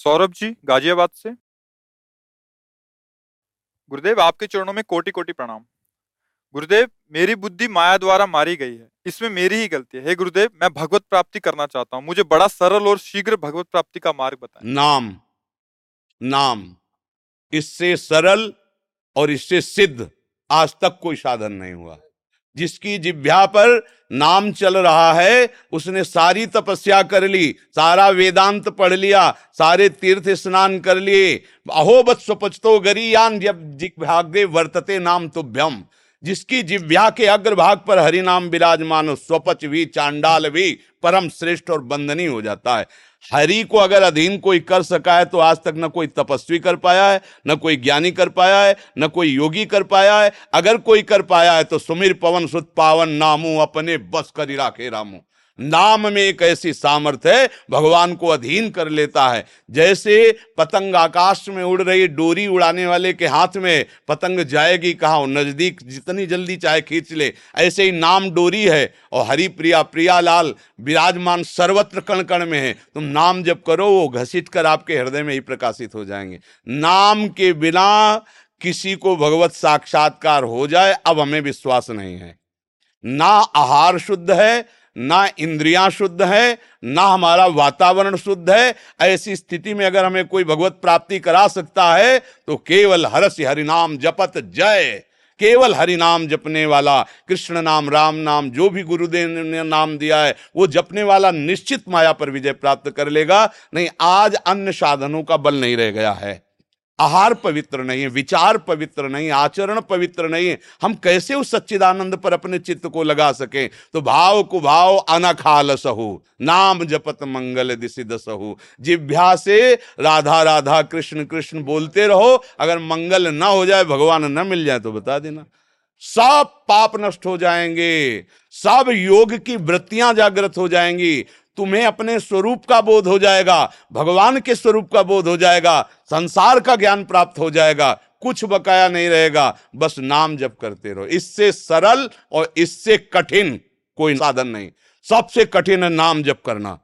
सौरभ जी, गाजियाबाद से। गुरुदेव, आपके चरणों में कोटि कोटि प्रणाम। गुरुदेव, मेरी बुद्धि माया द्वारा मारी गई है। इसमें मेरी ही गलती है। हे गुरुदेव, मैं भगवत प्राप्ति करना चाहता हूँ। मुझे बड़ा सरल और शीघ्र भगवत प्राप्ति का मार्ग बताएँ। नाम। नाम। इससे सरल और इससे सिद्ध आज तक कोई साधन नहीं हुआ। जिसकी जिभ्या पर नाम चल रहा है, उसने सारी तपस्या कर ली, सारा वेदांत पढ़ लिया, सारे तीर्थ स्नान कर लिए। अहो स्वपचतो गरीयान, जब जिग्भागे वर्तते नाम तुभ्यम। जिसकी जिव्या के अग्रभाग पर हरि नाम विराजमान स्वपच भी चांडाल भी परम श्रेष्ठ और बंदनी हो जाता है। हरि को अगर अधीन कोई कर सका है तो आज तक न कोई तपस्वी कर पाया है, न कोई ज्ञानी कर पाया है, न कोई योगी कर पाया है। अगर कोई कर पाया है तो सुमिर पवन सुत पावन नामू अपने बस कर राखे रामू। नाम में एक ऐसी सामर्थ्य है, भगवान को अधीन कर लेता है। जैसे पतंग आकाश में उड़ रही डोरी उड़ाने वाले के हाथ में पतंग जाएगी, कहा नज़दीक जितनी जल्दी चाहे खींच ले। ऐसे ही नाम डोरी है और हरि प्रिया प्रियालाल, विराजमान सर्वत्र कण कण में है। तुम नाम जब करो, वो घसीट कर आपके हृदय में ही प्रकाशित हो जाएँगे। नाम के बिना किसी को भगवत साक्षात्कार हो जाए, अब हमें विश्वास नहीं है। ना आहार शुद्ध है ना इंद्रियाँ शुद्ध है, ना हमारा वातावरण शुद्ध है। ऐसी स्थिति में अगर हमें कोई भगवत प्राप्ति करा सकता है तो केवल हरस हरिनाम जपत जय। केवल हरि नाम जपने वाला, कृष्ण नाम, राम नाम, जो भी गुरुदेव ने नाम दिया है, वो जपने वाला निश्चित माया पर विजय प्राप्त कर लेगा। नहीं, आज अन्य साधनों का बल नहीं रह गया है। आहार पवित्र नहीं है विचार पवित्र नहीं, आचरण पवित्र नहीं है हम कैसे उस सच्चिदानंद पर अपने चित्त को लगा सकें? तो भाव को भाव अनखाल सहु, नाम जपत मंगल दिसिद सहु। जिभ्या से राधा राधा कृष्ण कृष्ण बोलते रहो, अगर मंगल ना हो जाए, भगवान न मिल जाए तो बता देना। सब पाप नष्ट हो जाएँगे, सब योग की वृत्तियाँ जागृत हो जाएँगी तुम्हें अपने स्वरूप का बोध हो जाएगा, भगवान के स्वरूप का बोध हो जाएगा, संसार का ज्ञान प्राप्त हो जाएगा, कुछ बकाया नहीं रहेगा, बस नाम जप करते रहो। इससे सरल और इससे कठिन कोई साधन नहीं। सबसे कठिन है नाम जप करना।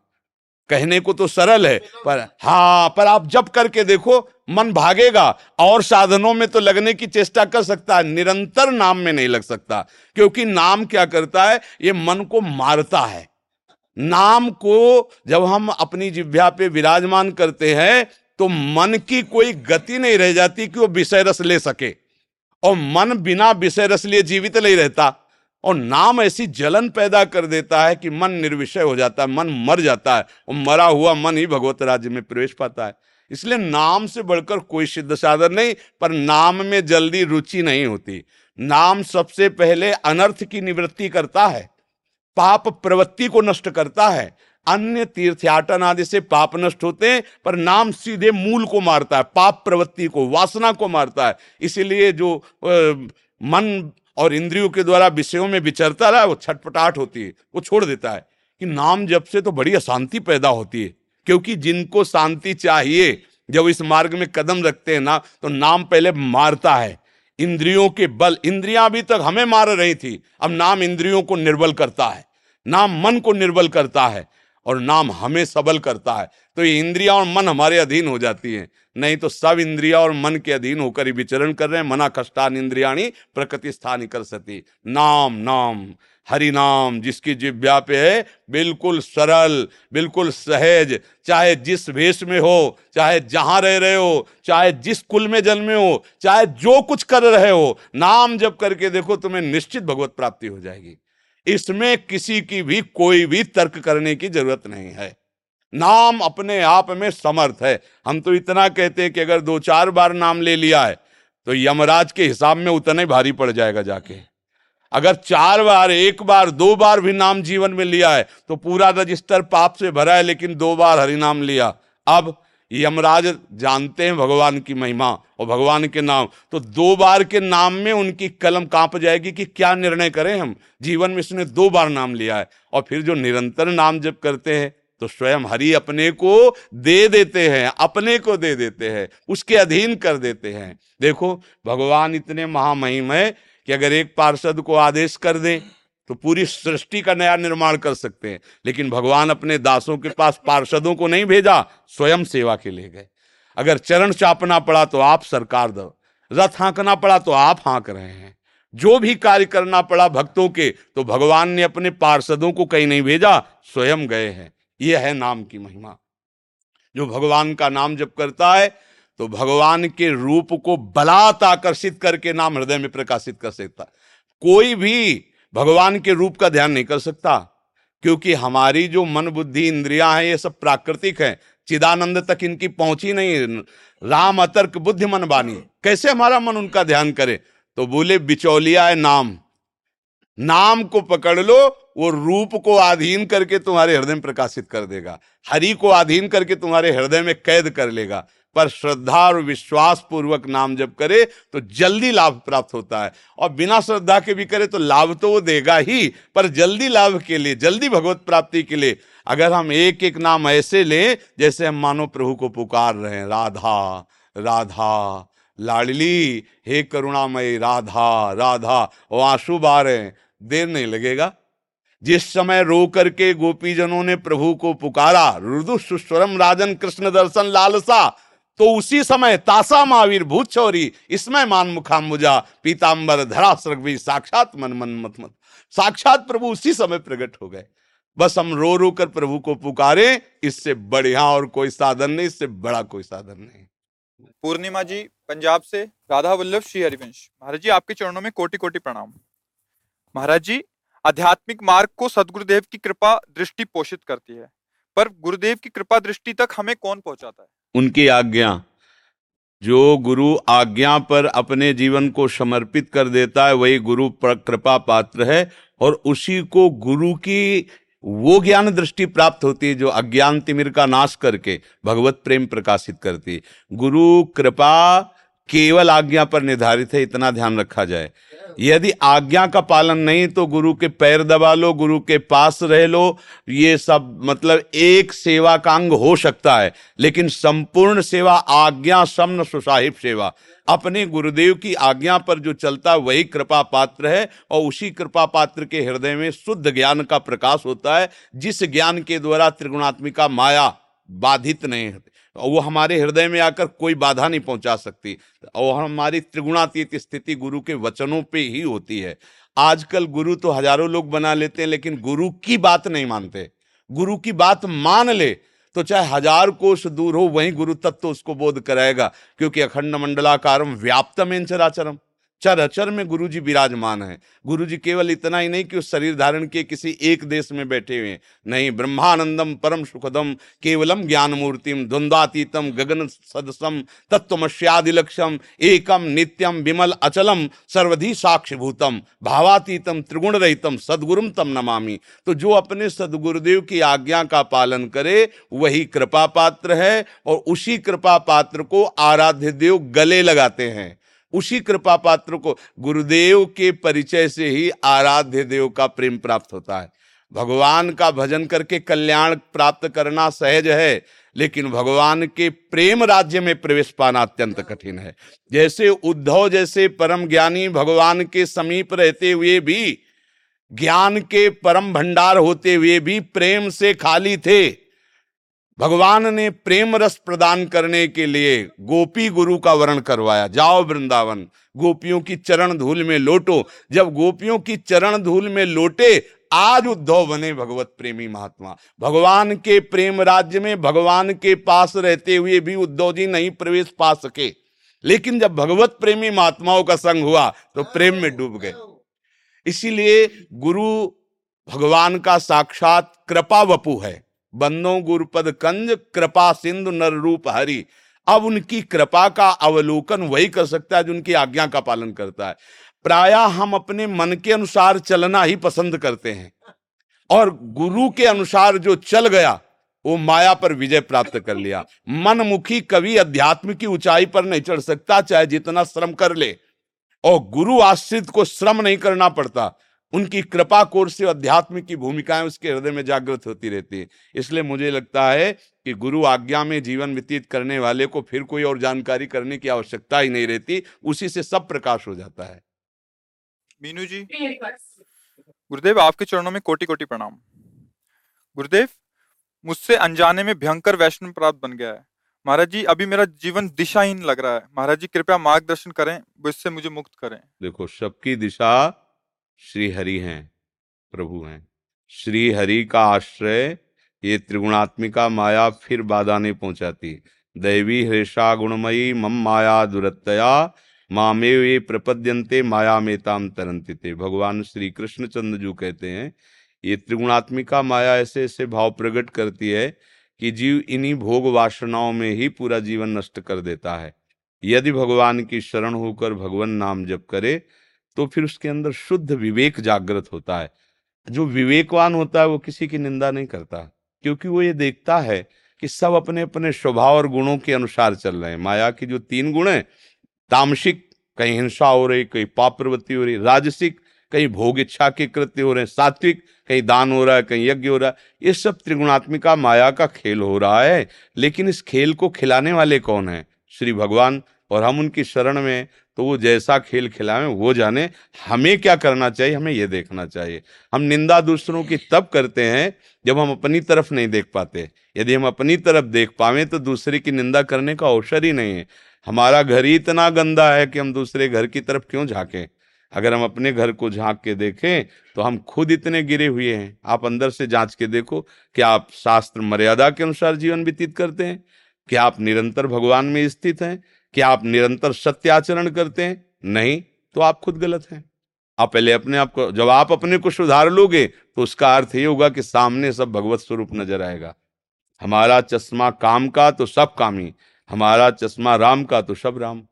कहने को तो सरल है, पर हाँ पर आप जप करके देखो, मन भागेगा, और साधनों में तो लगने की चेष्टा कर सकता है, निरंतर नाम में नहीं लग सकता, क्योंकि नाम क्या करता है, ये मन को मारता है। नाम को जब हम अपनी जिभ्या पे विराजमान करते हैं तो मन की कोई गति नहीं रह जाती कि वो विषय रस ले सके। और मन बिना विषय रस लिए जीवित नहीं रहता। और नाम ऐसी जलन पैदा कर देता है कि मन निर्विषय हो जाता है, मन मर जाता है। और मरा हुआ मन ही भगवत राज्य में प्रवेश पाता है। इसलिए नाम से बढ़कर कोई सिद्ध साधन नहीं, पर नाम में जल्दी रुचि नहीं होती। नाम सबसे पहले अनर्थ की निवृत्ति करता है। पाप प्रवृत्ति को नष्ट करता है। अन्य तीर्थयाटन आदि से पाप नष्ट होते हैं पर नाम सीधे मूल को मारता है पाप प्रवृत्ति को वासना को मारता है। इसीलिए जो आ, मन और इंद्रियों के द्वारा विषयों में विचरता रहा है वो छटपटाहट होती है वो छोड़ देता है। कि नाम जब से तो बड़ी अशांति पैदा होती है क्योंकि जिनको शांति चाहिए जब इस मार्ग में कदम रखते हैं ना तो नाम पहले मारता है। इंद्रियों के बल। इंद्रियाँ अभी तक हमें मार रही थी। अब नाम इंद्रियों को निर्बल करता है। नाम मन को निर्बल करता है और नाम हमें सबल करता है। तो ये इंद्रिया और मन हमारे अधीन हो जाती है। नहीं तो सब इंद्रिया और मन के अधीन होकर ही विचरण कर रहे हैं। मना कष्टान इंद्रियाणी प्रकृति स्थानी कर सती। नाम नाम। हरि नाम जिसकी जिव्या पे है, बिल्कुल सरल, बिल्कुल सहज। चाहे जिस वेश में हो, चाहे जहाँ रह रहे हो, चाहे जिस कुल में जन्मे हो, चाहे जो कुछ कर रहे हो, नाम जब करके देखो तुम्हें निश्चित भगवत प्राप्ति हो जाएगी। इसमें किसी की भी कोई भी तर्क करने की ज़रूरत नहीं है। नाम अपने आप में समर्थ है। हम तो इतना कहते हैं कि अगर दो चार बार नाम ले लिया है तो यमराज के हिसाब में उतना ही भारी पड़ जाएगा जाके। अगर चार बार, एक बार, दो बार भी नाम जीवन में लिया है तो पूरा रजिस्टर पाप से भरा है, लेकिन दो बार हरि नाम लिया। अब यमराज जानते हैं भगवान की महिमा और भगवान के नाम तो दो बार के नाम में उनकी कलम काँप जाएगी कि क्या निर्णय करें हम? जीवन में इसने दो बार नाम लिया है। और फिर जो निरंतर नाम जब करते हैं तो स्वयं हरि अपने को दे देते हैं, अपने को दे देते हैं, उसके अधीन कर देते हैं। देखो, भगवान इतने महामहिम है कि अगर एक पार्षद को आदेश कर दें तो पूरी सृष्टि का नया निर्माण कर सकते हैं। लेकिन भगवान अपने दासों के पास पार्षदों को नहीं भेजा, स्वयं सेवा के लिए गए। अगर चरण चापना पड़ा तो आप सरकार दो। रथ हाँकना पड़ा तो आप हाँक रहे हैं। जो भी कार्य करना पड़ा भक्तों के तो भगवान ने अपने पार्षदों को कहीं नहीं भेजा, स्वयं गए हैं। यह है नाम की महिमा। जो भगवान का नाम जब करता है तो भगवान के रूप को बलात् आकर्षित करके नाम हृदय में प्रकाशित कर सकता। कोई भी भगवान के रूप का ध्यान नहीं कर सकता, क्योंकि हमारी जो मन बुद्धि इंद्रियाँ हैं, ये सब प्राकृतिक हैं। चिदानंद तक इनकी पहुँची नहीं, राम अतर्क बुद्धि मन बानी कैसे हमारा मन उनका ध्यान करे? तो बोले, बिचौलिया है नाम। नाम को पकड़ लो, वो रूप को अधीन करके तुम्हारे हृदय में प्रकाशित कर देगा। हरि को अधीन करके तुम्हारे हृदय में कैद कर लेगा। पर श्रद्धा और विश्वास पूर्वक नाम जब करे तो जल्दी लाभ प्राप्त होता है। और बिना श्रद्धा के भी करे तो लाभ तो वो देगा ही, पर जल्दी लाभ के लिए, जल्दी भगवत प्राप्ति के लिए अगर हम एक एक नाम ऐसे लें, जैसे हम मानो प्रभु को पुकार रहे हैं, राधा राधा, लाडली, हे करुणामयी, राधा राधा वो आँसू बा रहे देर नहीं लगेगा। जिस समय रो करके गोपीजनों ने प्रभु को पुकारा, रुदु सुस्वरम राजन कृष्ण दर्शन लालसा तो उसी समय तासा महावीर भूत चौरी, इसमें मान मुखाम मुझा पीताम्बर धरा भी, साक्षात मन मन मत मत। साक्षात प्रभु उसी समय प्रकट हो गए। बस हम रो रो कर प्रभु को पुकारे, इससे बढ़िया और कोई साधन नहीं, इससे बड़ा कोई साधन नहीं। पूर्णिमा जी, पंजाब से राधा वल्लभ, श्री हरिवंश। महाराज जी, आपके चरणों में कोटि कोटि प्रणाम। महाराज जी, आध्यात्मिक मार्ग को सदगुरुदेव की कृपा दृष्टि पोषित करती है। पर गुरुदेव की कृपा दृष्टि तक हमें कौन पहुंचाता है? उनकी आज्ञा। जो गुरु आज्ञा पर अपने जीवन को समर्पित कर देता है, वही गुरु कृपा पात्र है और उसी को गुरु की वो ज्ञान दृष्टि प्राप्त होती है, जो अज्ञान तिमिर का नाश करके भगवत प्रेम प्रकाशित करती है। गुरु, कृपा केवल आज्ञा पर निर्धारित है, इतना ध्यान रखा जाए। यदि आज्ञा का पालन नहीं तो गुरु के पैर दबा लो, गुरु के पास रह लो। ये सब मतलब एक सेवा का अंग हो सकता है, लेकिन संपूर्ण सेवा, आज्ञा समन सुसाहिब सेवा। अपने गुरुदेव की आज्ञा पर जो चलता, वही कृपा पात्र है, और उसी कृपा पात्र के हृदय में शुद्ध ज्ञान का प्रकाश होता है, जिस ज्ञान के द्वारा त्रिगुणात्मिका माया बाधित नहीं होती। वो हमारे हृदय में आकर कोई बाधा नहीं पहुँचा सकती। और हमारी त्रिगुणातीत स्थिति गुरु के वचनों पे ही होती है। आजकल गुरु तो हज़ारों लोग बना लेते हैं, लेकिन गुरु की बात नहीं मानते। गुरु की बात मान ले तो चाहे हज़ार कोष दूर हो, वहीं गुरु तत्व तो उसको बोध कराएगा, क्योंकि अखंड मंडलाकारम व्याप्तम इन चराचरम। चर अचर में गुरु जी विराजमान है। गुरु जी केवल इतना ही नहीं कि उस शरीर धारण के किसी एक देश में बैठे हुए हैं। नहीं, ब्रह्मानंदम परम सुखदम, केवलम ज्ञान मूर्तिम द्वंद्वातीतम, गगन सदसम तत्वमश्यादिलक्षम एकम नित्यम, विमल अचलम, सर्वधि साक्षिभूतम, भावातीतम त्रिगुण रहितम सदगुरुम तम नमामि। तो जो अपने सदगुरुदेव की आज्ञा का पालन करे, वही कृपा पात्र है और उसी कृपा पात्र को आराध्य देव गले लगाते हैं। उसी कृपा पात्र को गुरुदेव के परिचय से ही आराध्य देव का प्रेम प्राप्त होता है। भगवान का भजन करके कल्याण प्राप्त करना सहज है, लेकिन भगवान के प्रेम राज्य में प्रवेश पाना अत्यंत कठिन है। जैसे उद्धव, जैसे परम ज्ञानी भगवान के समीप रहते हुए भी, ज्ञान के परम भंडार होते हुए भी प्रेम से खाली थे भगवान ने प्रेम रस प्रदान करने के लिए गोपी गुरु का वर्ण करवाया। जाओ वृंदावन, गोपियों की चरण धूल में लोटो। जब गोपियों की चरण धूल में लोटे, आज उद्धव बने भगवत प्रेमी महात्मा। भगवान के प्रेम राज्य में, भगवान के पास रहते हुए भी उद्धव जी नहीं प्रवेश पा सके। लेकिन जब भगवत प्रेमी महात्माओं का संग हुआ तो प्रेम में डूब गए। इसीलिए गुरु भगवान का साक्षात कृपा वपु है। बंदो गुरुपद कंज, कृपा सिंधु नर रूप हरि। अब उनकी कृपा का अवलोकन वही कर सकता है जो उनकी आज्ञा का पालन करता है। प्राय हम अपने मन के अनुसार चलना ही पसंद करते हैं। और गुरु के अनुसार जो चल गया, वो माया पर विजय प्राप्त कर लिया। मनमुखी कवि अध्यात्म की ऊंचाई पर नहीं चढ़ सकता, चाहे जितना श्रम कर ले। और गुरु आश्रित को श्रम नहीं करना पड़ता। उनकी कृपा कोर से अध्यात्म की भूमिकाएँ उसके हृदय में जागृत होती रहती है। इसलिए मुझे लगता है कि गुरु आज्ञा में जीवन व्यतीत करने वाले को फिर कोई और जानकारी करने की आवश्यकता ही नहीं रहती उसी से सब प्रकाश हो जाता है। मीनू जी? गुरुदेव आपके चरणों में कोटि कोटि प्रणाम। गुरुदेव मुझसे अनजाने में भयंकर वैष्णव प्राप्त बन गया है। महाराज जी अभी मेरा जीवन दिशाहीन लग रहा है। महाराज जी कृपया मार्गदर्शन करें वो इससे मुझे मुक्त करें। देखो सबकी दिशा श्री हरि हैं, प्रभु हैं। श्री हरि का आश्रय ये त्रिगुणात्मिका माया फिर बाधा नहीं पहुंचाती। दैवी हृषा गुणमयी मम माया दुरतया मामे ये प्रपद्यंते माया में ताम तरंतिते भगवान श्री कृष्णचंद्र जू कहते हैं, ये त्रिगुणात्मिका माया ऐसे ऐसे भाव प्रकट करती है कि जीव इन्हीं भोग वासनाओं में ही पूरा जीवन नष्ट कर देता है। यदि भगवान की शरण होकर भगवान नाम जप करे तो फिर उसके अंदर शुद्ध विवेक जागृत होता है। जो विवेकवान होता है वो किसी की निंदा नहीं करता, क्योंकि वो ये देखता है कि सब अपने अपने स्वभाव और गुणों के अनुसार चल रहे हैं। माया की जो तीन गुण है, तामसिक, कहीं हिंसा हो रही, कहीं पाप प्रवृत्ति हो रही, राजसिक, कहीं भोग इच्छा के कृत्य हो रहे हैं, सात्विक, कहीं दान हो रहा है, कहीं यज्ञ हो रहा है, ये सब त्रिगुणात्मिका माया का खेल हो रहा है। लेकिन इस खेल को खिलाने वाले कौन है? श्री भगवान, और हम उनकी शरण में तो वो जैसा खेल खिलाएँ, वो जाने हमें क्या करना चाहिए, हमें ये देखना चाहिए। हम निंदा दूसरों की तब करते हैं, जब हम अपनी तरफ़ नहीं देख पाते। यदि हम अपनी तरफ़ देख पावे तो दूसरे की निंदा करने का अवसर ही नहीं है। हमारा घर ही इतना गंदा है कि हम दूसरे घर की तरफ़ क्यों झांकें? अगर हम अपने घर को झाँक के देखें तो हम खुद इतने गिरे हुए हैं। आप अंदर से जाँच के देखो कि आप शास्त्र मर्यादा के अनुसार जीवन व्यतीत करते हैं? क्या आप निरंतर भगवान में स्थित हैं? क्या आप निरंतर सत्य आचरण करते हैं? नहीं तो आप खुद गलत हैं। आप पहले अपने आप को, जब आप अपने को सुधार लोगे तो उसका अर्थ ये होगा कि सामने सब भगवत स्वरूप नज़र आएगा। हमारा चश्मा काम का तो सब काम ही। हमारा चश्मा राम का तो सब राम।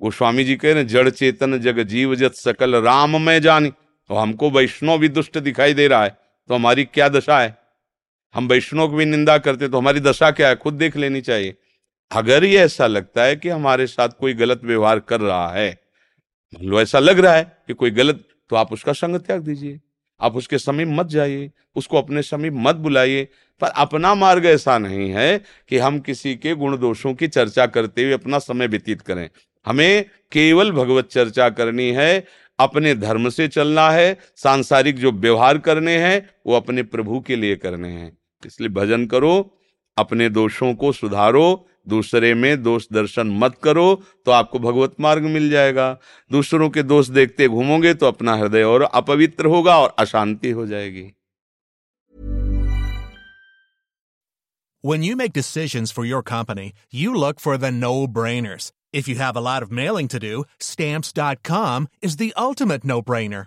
वो स्वामी जी कह रहे जड़ चेतन जग जीव जत सकल राम में जानी। तो हमको वैष्णव भी दुष्ट दिखाई दे रहा है तो हमारी क्या दशा है? हम वैष्णव की भी निंदा करते तो हमारी दशा क्या है? खुद देख लेनी चाहिए। अगर ये ऐसा लगता है कि हमारे साथ कोई गलत व्यवहार कर रहा है, मान लो ऐसा लग रहा है कि कोई गलत तो आप उसका संग त्याग दीजिए। आप उसके समीप मत जाइए, उसको अपने समीप मत बुलाइए। पर अपना मार्ग ऐसा नहीं है कि हम किसी के गुण दोषों की चर्चा करते हुए अपना समय व्यतीत करें। हमें केवल भगवत चर्चा करनी है, अपने धर्म से चलना है, सांसारिक जो व्यवहार करने हैं, वो अपने प्रभु के लिए करने हैं। इसलिए भजन करो, अपने दोषों को सुधारो दूसरे में दोष दर्शन मत करो तो आपको भगवत मार्ग मिल जाएगा दूसरों के दोष देखते घूमोगे तो अपना हृदय और अपवित्र होगा और अशांति हो जाएगी When you make decisions for your company, you look for the no-brainers. If you have a lot of mailing to do, stamps.com is the ultimate no-brainer.